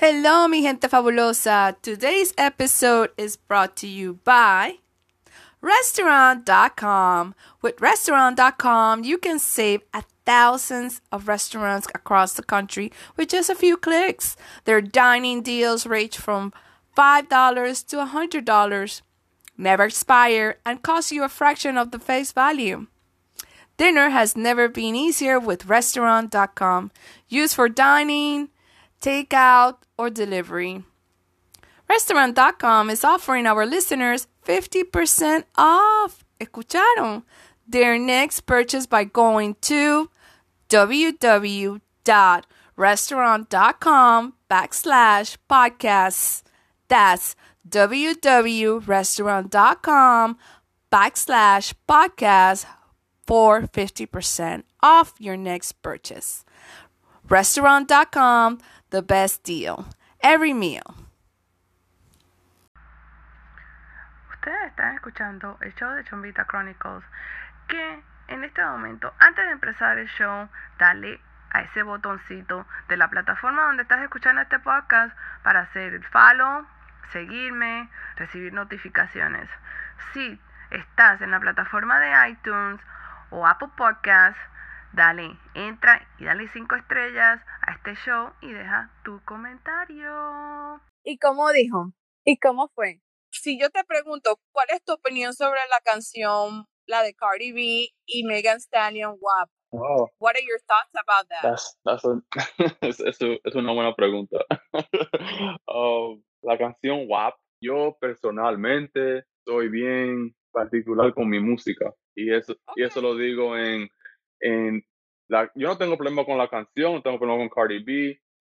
Hello, mi gente fabulosa. Today's episode is brought to you by Restaurant.com. With Restaurant.com, you can save at thousands of restaurants across the country with just a few clicks. Their dining deals range from $5 to $100, never expire, and cost you a fraction of the face value. Dinner has never been easier with Restaurant.com. Used for dining, takeout, or delivery. Restaurant.com is offering our listeners 50% off. ¿Escucharon? Their next purchase by going to www.restaurant.com backslash podcasts. That's www.restaurant.com backslash podcast for 50% off your next purchase. Restaurant.com, the best deal. Every meal. Ustedes están escuchando el show de Chombita Chronicles, que en este momento, antes de empezar el show, dale a ese botoncito de la plataforma donde estás escuchando este podcast para hacer el follow, seguirme, recibir notificaciones. Si estás en la plataforma de iTunes o Apple Podcasts, dale, entra y dale cinco estrellas a este show y deja tu comentario. ¿Y cómo dijo? ¿Y cómo fue? Si yo te pregunto, ¿cuál es tu opinión sobre la canción, la de Cardi B y Megan Stallion WAP? Wow, What are your thoughts about that? that's, that's a- es, es, es una buena pregunta. Um, la canción WAP, yo personalmente soy bien particular con mi música y eso, y eso lo digo en, en la, yo no tengo problema con la canción, no tengo problema con Cardi B,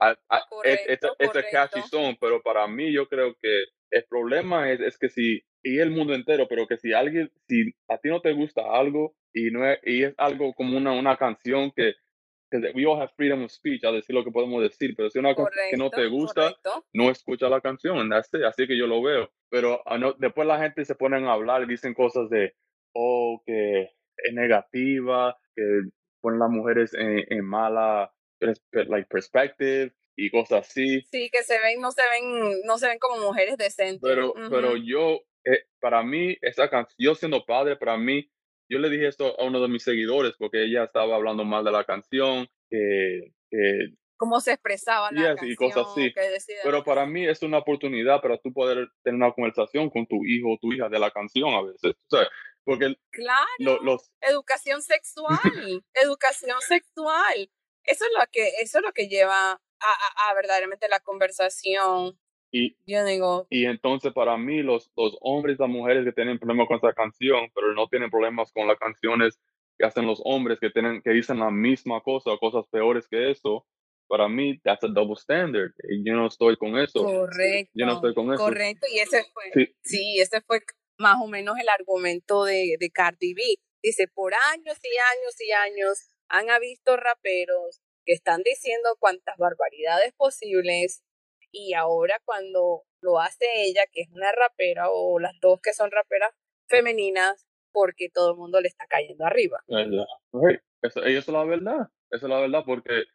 I- I- es, es, Correcto, es a catchy correcto. song, pero para mí yo creo que el problema es, es que si, y el mundo entero, pero que si alguien, si a ti no te gusta algo y no es, y es algo como una, una canción que, que we all have freedom of speech a decir lo que podemos decir, pero si una canción que no te Correcto, gusta, correcto. no escucha la canción, así que yo lo veo. Pero ah, no- después la gente se ponen a hablar y dicen cosas de, oh, que es negativa, que ponen las mujeres en, en mala like, perspective y cosas así. Sí, que se ven, no se ven, no se ven como mujeres decentes. Pero, Ujú. pero yo, eh, para mí, esa canción, yo siendo padre, para mí, yo le dije esto a uno de mis seguidores porque ella estaba hablando mal de la canción, que, que cómo se expresaba la Yes, canción, y cosas así. Pero para mí es una oportunidad para tú poder tener una conversación con tu hijo o tu hija de la canción a veces. O sea, porque Claro, lo- los... educación sexual, educación sexual. Eso es lo que, eso es lo que lleva a, a- a verdaderamente la conversación. Y, Yo digo, y entonces para mí los, los hombres y las mujeres que tienen problemas con esa canción, pero no tienen problemas con las canciones que hacen los hombres que, tienen, que dicen la misma cosa o cosas peores que eso, para mí that's a double standard. Y yo no estoy con eso. correcto, Yo no estoy con eso. correcto, y ese fue, Sí, sí, ese fue más o menos el argumento de, de Cardi B. Dice, por años y años y años han visto raperos que están diciendo cuantas barbaridades posibles y ahora cuando lo hace ella, que es una rapera, o las dos que son raperas femeninas, porque todo el mundo le está cayendo arriba. Eso, es la verdad. Eso es la verdad porque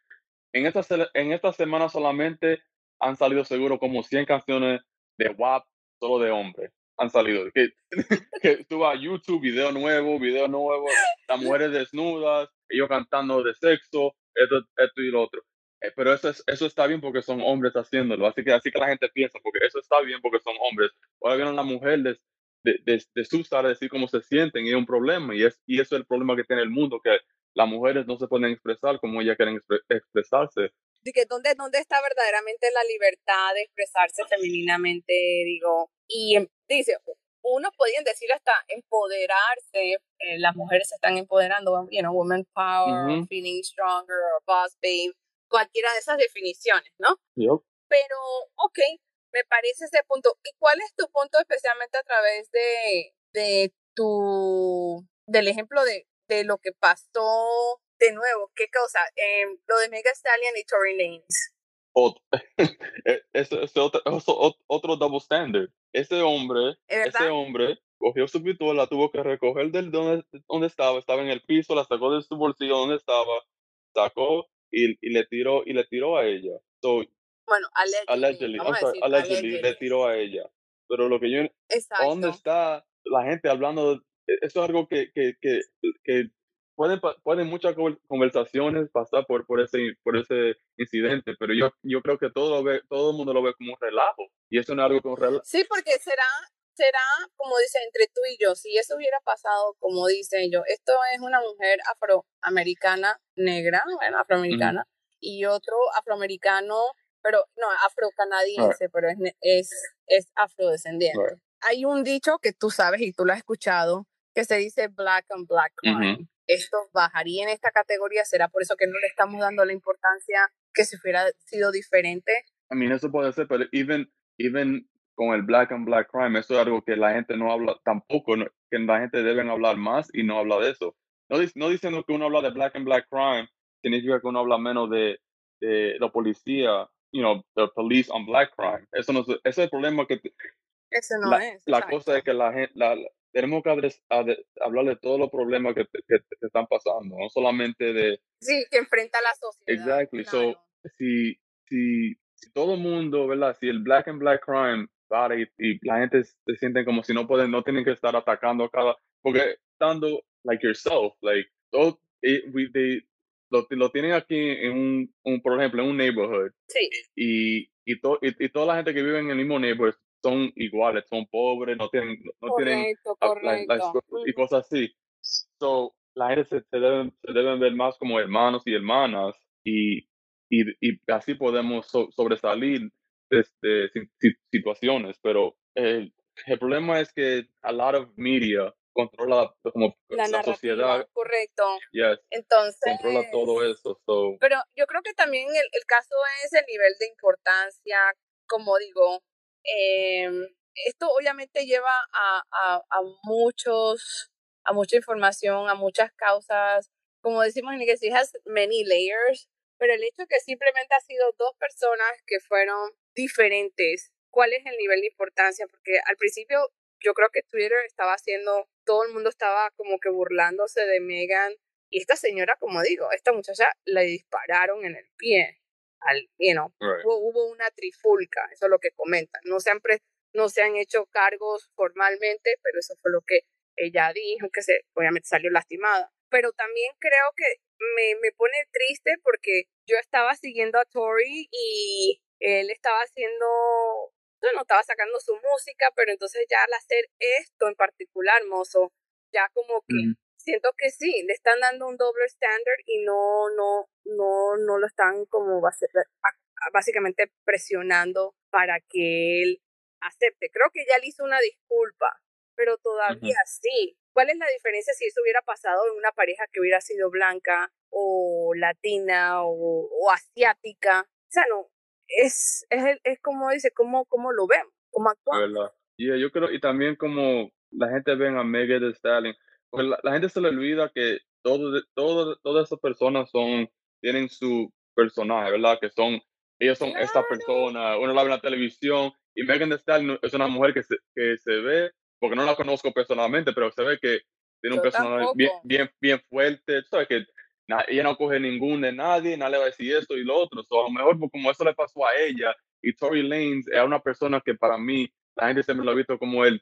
en esta, en esta semana solamente han salido seguro como 100 canciones de WAP solo de hombres. Han salido. Que, que tú a YouTube, video nuevo, video nuevo, las mujeres desnudas, ellos cantando de sexo, esto, esto y lo otro. Eh, Pero eso, es, eso está bien porque son hombres haciéndolo. Así que así que la gente piensa, porque eso está bien porque son hombres. Ahora viene la mujer de, de, de, de a decir cómo se sienten y es un problema. Y, es, y eso es el problema que tiene el mundo, que las mujeres no se pueden expresar como ellas quieren expre- expresarse. Que ¿dónde, ¿dónde está verdaderamente la libertad de expresarse femeninamente? Digo, y em- dice, unos podrían decir hasta empoderarse, eh, las mujeres se están empoderando, you know, woman power, feeling stronger, or boss babe, cualquiera de esas definiciones, ¿no? Yup. Pero, ok, me parece ese punto. ¿Y cuál es tu punto especialmente a través de, de tu, del ejemplo de, de lo que pasó de nuevo? ¿Qué cosa? Em, lo de Mega Stallion y Tory Lanez. Eh, otro, eso- ot- otro double standard. Ese hombre, ¿Es ese hombre cogió su pistola, tuvo que recoger del donde, donde estaba, estaba en el piso, la sacó de su bolsillo donde estaba, sacó y, y le tiró y le tiró a ella. So, bueno, allegedly, allegedly, vamos a sorry, decir allegedly, le tiró a ella. Pero lo que yo, ¿dónde Exacto. está la gente hablando? de- e- Eso es algo que, que, que, que pueden, pueden muchas conver- conversaciones pasar por, por ese, por ese incidente, pero yo, yo creo que todo, lo ve, todo el mundo lo ve como un relajo. Y eso no es algo como un relajo. Sí, porque será, será, como dice, entre tú y yo, si eso hubiera pasado, como dice yo, esto es una mujer afroamericana negra, bueno, afroamericana, y otro afroamericano, pero no, afrocanadiense, pero es, es, es afrodescendiente. Right. Hay un dicho que tú sabes y tú lo has escuchado, que se dice black on black crime. Ujú. Esto bajaría en esta categoría, será por eso que no le estamos dando la importancia que si hubiera sido diferente. I mean, eso puede ser, pero even, even con el black and black crime, eso es algo que la gente no habla tampoco, no- que la gente deben hablar más y no habla de eso. No, no diciendo que uno habla de black and black crime, significa que uno habla menos de, de la policía, you know, the police on black crime. Eso no es, ese es el problema que Eso no la, es. la exacto. cosa es que la gente, la, la- tenemos que adres- ade- hablar de todos los problemas que, te- que, te- que están pasando, no solamente de, Sí, que enfrenta la sociedad. Exactly. So, si, si, si todo el mundo, ¿verdad? Si el black and black crime para y, y la gente se siente como si no pueden, no tienen que estar atacando a cada, porque estando, like yourself, like, todo, eh, we, they, lo, lo tienen aquí en un, un, por ejemplo, en un neighborhood Sí, y, y, to- y, y toda la gente que vive en el mismo neighborhood son iguales, son pobres, no tienen, no tienen correcto, la- correcto. co- y cosas así. So, la gente se, se deben, se deben ver más como hermanos y hermanas y, y, y así podemos so- sobresalir de, si- situaciones. Pero el, el problema es que a lot of media controla como La la sociedad, correcto. yes, Entonces, controla todo eso. So, pero yo creo que también el, el caso es el nivel de importancia, como digo, eh, esto obviamente lleva a, a, a muchos, a mucha información, a muchas causas, como decimos en inglés, it has many layers, pero el hecho que simplemente ha sido dos personas que fueron diferentes, ¿cuál es el nivel de importancia? Porque al principio yo creo que Twitter estaba haciendo, todo el mundo estaba como que burlándose de Megan y esta señora, como digo, esta muchacha le dispararon en el pie. Al, you know, right. hubo, hubo una trifulca, eso es lo que comentan. No se han, pre- no se han hecho cargos formalmente, pero eso fue lo que ella dijo, que se, obviamente salió lastimada. Pero también creo que me, me pone triste porque yo estaba siguiendo a Tori y él estaba haciendo, bueno, estaba sacando su música, pero entonces ya al hacer esto en particular, mozo, ya como que Ujú. Siento que sí, le están dando un doble standard y no, no, no, no lo están como a- básicamente presionando para que él acepte. Creo que ya le hizo una disculpa, pero todavía sí. ¿Cuál es la diferencia si eso hubiera pasado en una pareja que hubiera sido blanca o latina o, o asiática? O sea, no, es, es, es como dice, cómo, cómo lo vemos, cómo actuamos. Y yo creo, y también como la gente ven a Megan Thee Stallion, porque la, la gente se le olvida que todo, de- todo, todas esas personas son, tienen su personaje, ¿verdad? Que son, ellos son esta Claro. persona, uno la ve en la televisión, y Megan Thee Stallion es una mujer que se, que se ve, porque no la conozco personalmente, pero se ve que tiene un personaje bien, bien, bien fuerte, ¿sabes? Que na- ella no coge ningún de nadie, nadie le va a decir esto y lo otro, so, a lo mejor pues, como eso le pasó a ella, y Tory Lanez es una persona que para mí, la gente siempre lo ha visto como el,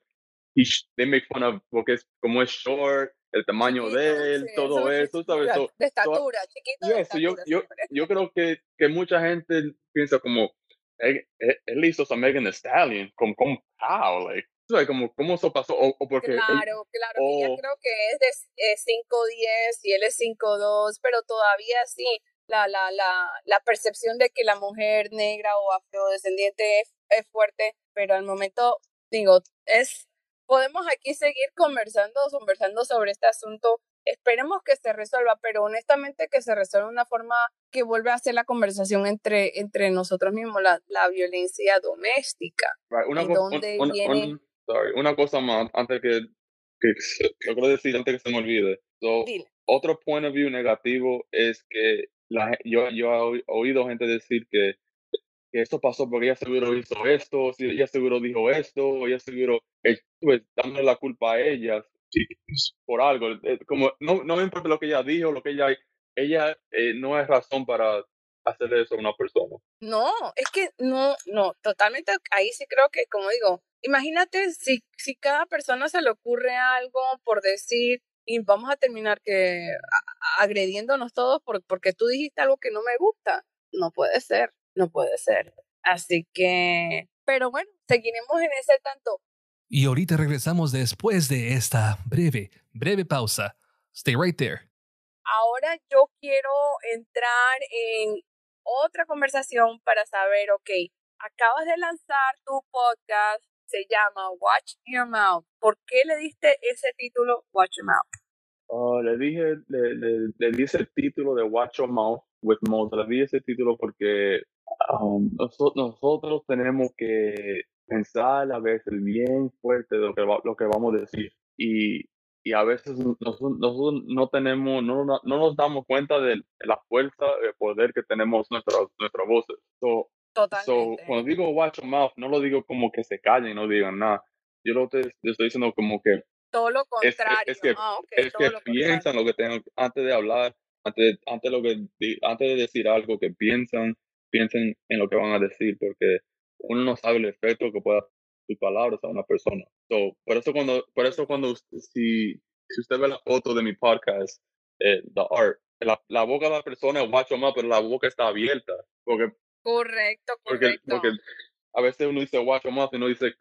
sh- they make fun of, porque es como es short, el tamaño de él, sí, todo es eso, ¿sabes? de So, so, estatura, chiquito de yes, so yo, estatura yo, yo creo que, que mucha gente piensa como, él, él- él hizo a Megan Thee Stallion, como, como, how, like, ¿sabes? Como, ¿cómo eso pasó? O, o porque Claro, claro, que ella o- creo que es de eh, 5'10 y él es 5'2, pero todavía sí, la, la, la, la percepción de que la mujer negra o afrodescendiente es, es fuerte, pero al momento, digo, es, podemos aquí seguir conversando, conversando sobre este asunto. Esperemos que se resuelva, pero honestamente que se resuelva de una forma que vuelva a ser la conversación entre, entre nosotros mismos, la, la violencia doméstica. Right, una, ¿Y cosa, dónde un- viene? un- sorry, una cosa más, antes que, que quiero decir antes que se me olvide. So, otro point of view negativo es que la, yo, yo he oí- oído gente decir que, que esto pasó porque ella seguro hizo esto, si ella seguro dijo esto, o ella seguro, eh, pues, dándole la culpa a ellas sí, por algo. Eh, Como, no, no me importa lo que ella dijo, lo que ella, ella eh, no es razón para hacerle eso a una persona. No, es que no, no, totalmente ahí sí creo que, como digo, imagínate si, si cada persona se le ocurre algo por decir y vamos a terminar que agrediéndonos todos porque tú dijiste algo que no me gusta. No puede ser, no puede ser. Así que, pero bueno, seguiremos en ese tanto. Y ahorita regresamos después de esta breve, breve pausa. Stay right there. Ahora yo quiero entrar en otra conversación para saber, ok, acabas de lanzar tu podcast, se llama Watch Your Mouth. ¿Por qué le diste ese título, Watch Your Mouth? Uh, le dije, le, le, le, di ese título de Watch Your Mouth with Mouth. Le di ese título porque um, nosotros, nosotros tenemos que pensar a veces bien fuerte de lo que, lo que vamos a decir. Y, y a veces nosotros, nosotros no tenemos, no, no, nos damos cuenta de la fuerza, el poder que tenemos nuestra, nuestra voces. So, So, cuando digo watch your mouth, no lo digo como que se callen y no digan nada. Yo lo estoy diciendo como que... Todo lo contrario. Es, que, ah, es que piensan lo que tengan antes de hablar, antes, antes, lo que, antes de decir algo, que piensan, piensen en lo que van a decir, porque uno no sabe el efecto que pueda sus palabras a una persona. So, por eso cuando, por eso cuando si, si usted ve la foto de mi podcast, eh, The Art, la, la, boca de la persona es watch más, pero la boca está abierta, porque Correcto, correcto. Porque, a veces uno dice your mouth y uno dice,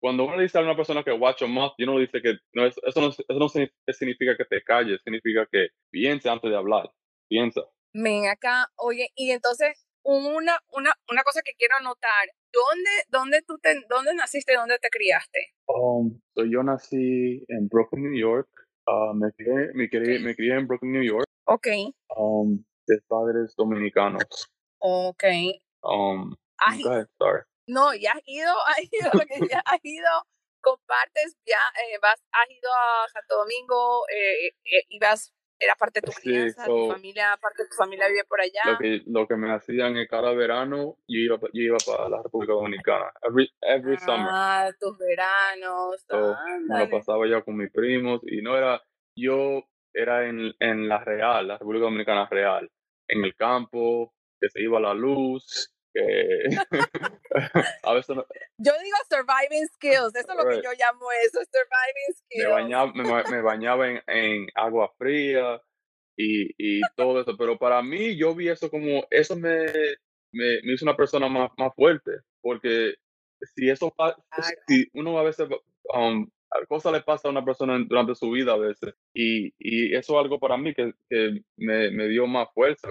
cuando uno dice a una persona que watch your mouth, uno dice que no, eso, no, eso no significa que te calles, significa que piense antes de hablar, piensa. Ven acá, oye, y entonces una, una, una cosa que quiero anotar, ¿dónde, dónde tú te, dónde naciste, dónde te criaste? Um, yo nací en Brooklyn, New York. Uh, me, crié, me, crié, me crié en Brooklyn, New York. Ok. Um, de padres dominicanos. Ok. Um, go ahead, sorry. No, ya has ido, has ido, ya has ido, compartes, ya eh, vas, has ido a Santo Domingo eh, eh, y vas, era parte de tu crianza, tu familia, parte de tu familia vive por allá. Lo que, lo que me hacían en cada verano, yo iba, yo iba para la República Dominicana, every, every summer. Ah, tus veranos. So, me lo pasaba yo con mis primos y no era, yo era en, en la Real, la República Dominicana Real, en el campo, que se iba la luz, que a veces Yo digo surviving skills, eso es lo que yo llamo eso, surviving skills. Me bañaba, me, bañaba en, en, agua fría y, y todo eso, pero para mí yo vi eso como, eso me, me, me hizo una persona más, más fuerte, porque si eso si uno a veces um, cosas le pasa a una persona durante su vida a veces y, y eso es algo para mí que, que me, me dio más fuerza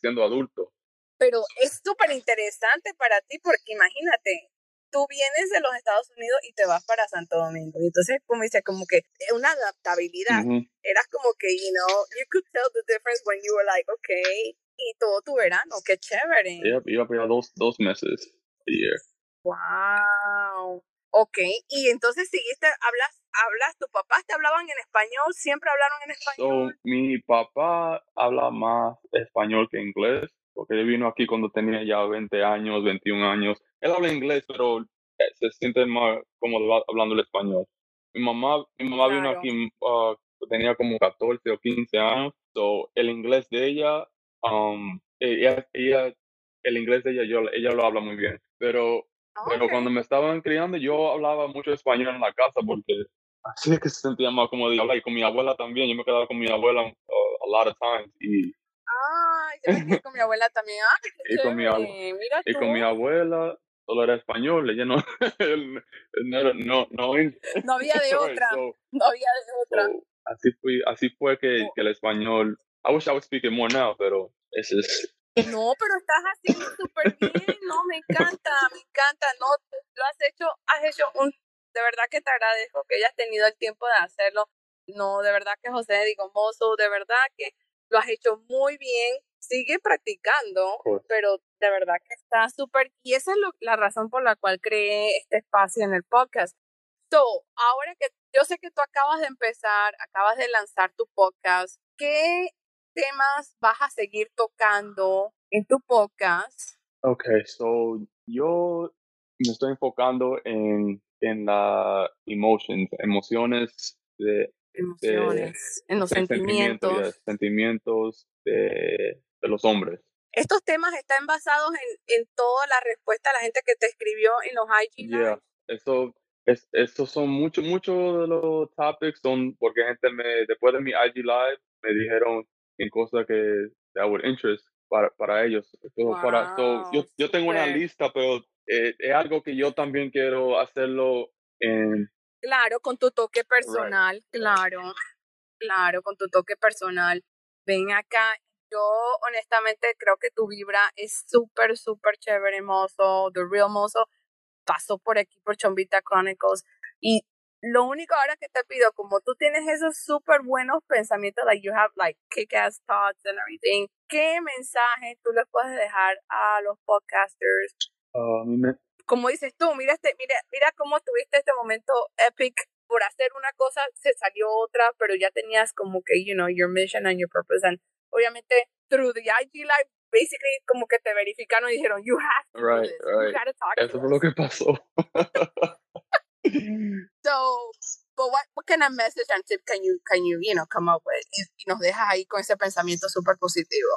siendo adulto pero es súper interesante para ti porque imagínate, tú vienes de los Estados Unidos y te vas para Santo Domingo. Y entonces, como dice, como que una adaptabilidad. Eras como que, you know, you could tell the difference when you were like, okay, y todo tu verano, qué chévere. Iba, iba para dos, dos meses a year. Wow. Ok, y entonces seguiste, hablas, hablas, tus papás te hablaban en español, siempre hablaron en español. So, mi papá habla más español que inglés porque él vino aquí cuando tenía ya 20 años, 21 años. Él habla inglés, pero eh, se siente más cómodo hablando el español. Mi mamá, mi mamá vino aquí, uh, tenía como 14 o 15 años, so, el inglés de ella, um, ella, ella, el inglés de ella, yo, ella lo habla muy bien, pero, pero cuando me estaban criando, yo hablaba mucho español en la casa porque así es que se sentía más cómodo hablar, y con mi abuela también, yo me quedaba con mi abuela uh, a lot of times, y con mi abuela también. y, con mi, y con mi abuela solo era español, ella no, no, no, no, no, había de otra, no había de otra. así, fue, así fue que, que, el español, I wish I was speaking more now, pero ese es... No, pero estás haciendo súper bien, no, me encanta, me encanta, no, lo has hecho, has hecho un, de verdad que te agradezco que hayas tenido el tiempo de hacerlo, no, de verdad que José, digo, mozo, de verdad que lo has hecho muy bien, sigue practicando, pero de verdad que está súper, y esa es la razón por la cual creé este espacio en el podcast. So, ahora que yo sé que tú acabas de empezar, acabas de lanzar tu podcast, ¿qué temas vas a seguir tocando en tu podcast? Ok, so yo me estoy enfocando en, en la emotions, emociones de emociones, en los sentimientos. Sentimientos, de, de, los hombres. estos temas están basados en, en toda la respuesta de la gente que te escribió en los IG Yeah, eso, es, esos son muchos, muchos de los topics son porque gente me, después de mi IG Live, me dijeron en cosas que that would interest para, para ellos. So, para, so, yo, yo tengo una lista, pero eh, es algo que yo también quiero hacerlo en, Claro, con tu toque personal, claro, claro, con tu toque personal. Ven acá, yo honestamente creo que tu vibra es súper, súper chévere, mozo, The Real Mozo. Pasó por aquí por Chombita Chronicles y lo único ahora que te pido, como tú tienes esos súper buenos pensamientos, like you have like kick-ass thoughts and everything, ¿qué mensaje tú les puedes dejar a los podcasters mi me- como dices tú, mira, este, mira, mira cómo tuviste este momento epic por hacer una cosa, se salió otra, pero ya tenías como que, you know, your mission and your purpose. And obviamente, through the IG Live, basically, como que te verificaron y dijeron, you have to Right, do this. right. You gotta talk eso fue lo us." que pasó. So, but what, what kind of message and tip can you, can you, you know, come up with? Y, y nos dejas ahí con ese pensamiento súper positivo.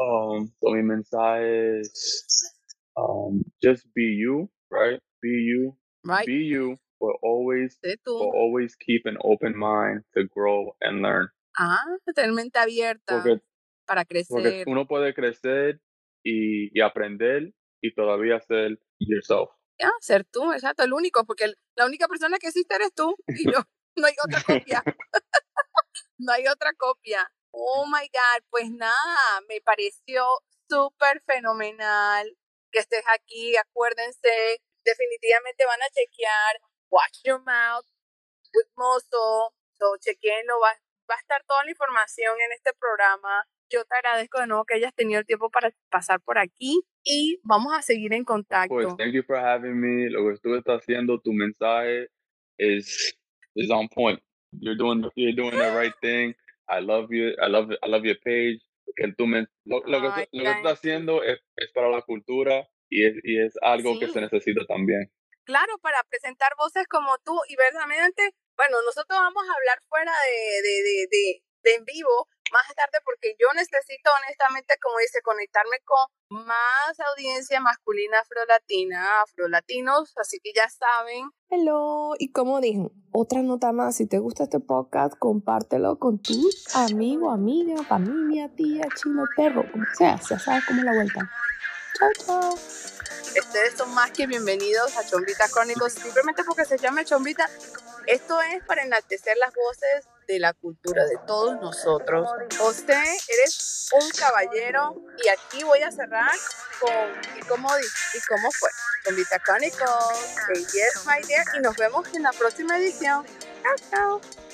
Um, so mi mensaje es, um, just be you, right? Be you, Right? be you, but always, but always keep an open mind to grow and learn. Ah, tener mente abierta Porque, para porque crecer. uno puede crecer y, y aprender y todavía ser yourself. Ya, ser tú, exacto, el único, porque el- la única persona que existe eres tú y yo. No hay otra copia. no hay otra copia. Oh my God, pues nada, me pareció súper fenomenal que estés aquí. Acuérdense, definitivamente van a chequear Watch Your Mouth with Mozo. So, chequenlo, va, va a estar toda la información en este programa. Yo te agradezco de nuevo que hayas tenido el tiempo para pasar por aquí y vamos a seguir en contacto. Pues, thank you for having me. Lo que tú estás haciendo, tu mensaje is is on point. You're doing you're doing the right thing. I love you. I love I love your page. Que tú lo, lo que, lo que estás haciendo es, es para la cultura y es, y es algo que Sí. se necesita también. claro, para presentar voces como tú y verdaderamente, bueno, nosotros vamos a hablar fuera de, de, de, de, de en vivo más tarde porque yo necesito honestamente, como dice, conectarme con más audiencia masculina afrolatina, afrolatinos, así que ya saben. Hello, y como dije, otra nota más, si te gusta este podcast, compártelo con tus amigos, amigas, familia, tía, chino, perro, como sea, ya sabes cómo es la vuelta. Chao, chao. Ustedes son más que bienvenidos a Chombita Crónicos, simplemente porque se llama Chombita. Esto es para enaltecer las voces de la cultura de todos nosotros. José, eres un caballero y aquí voy a cerrar con ¿y cómo, y cómo fue? Chronicles, say yes, my dear, y nos vemos en la próxima edición. Chao, chao.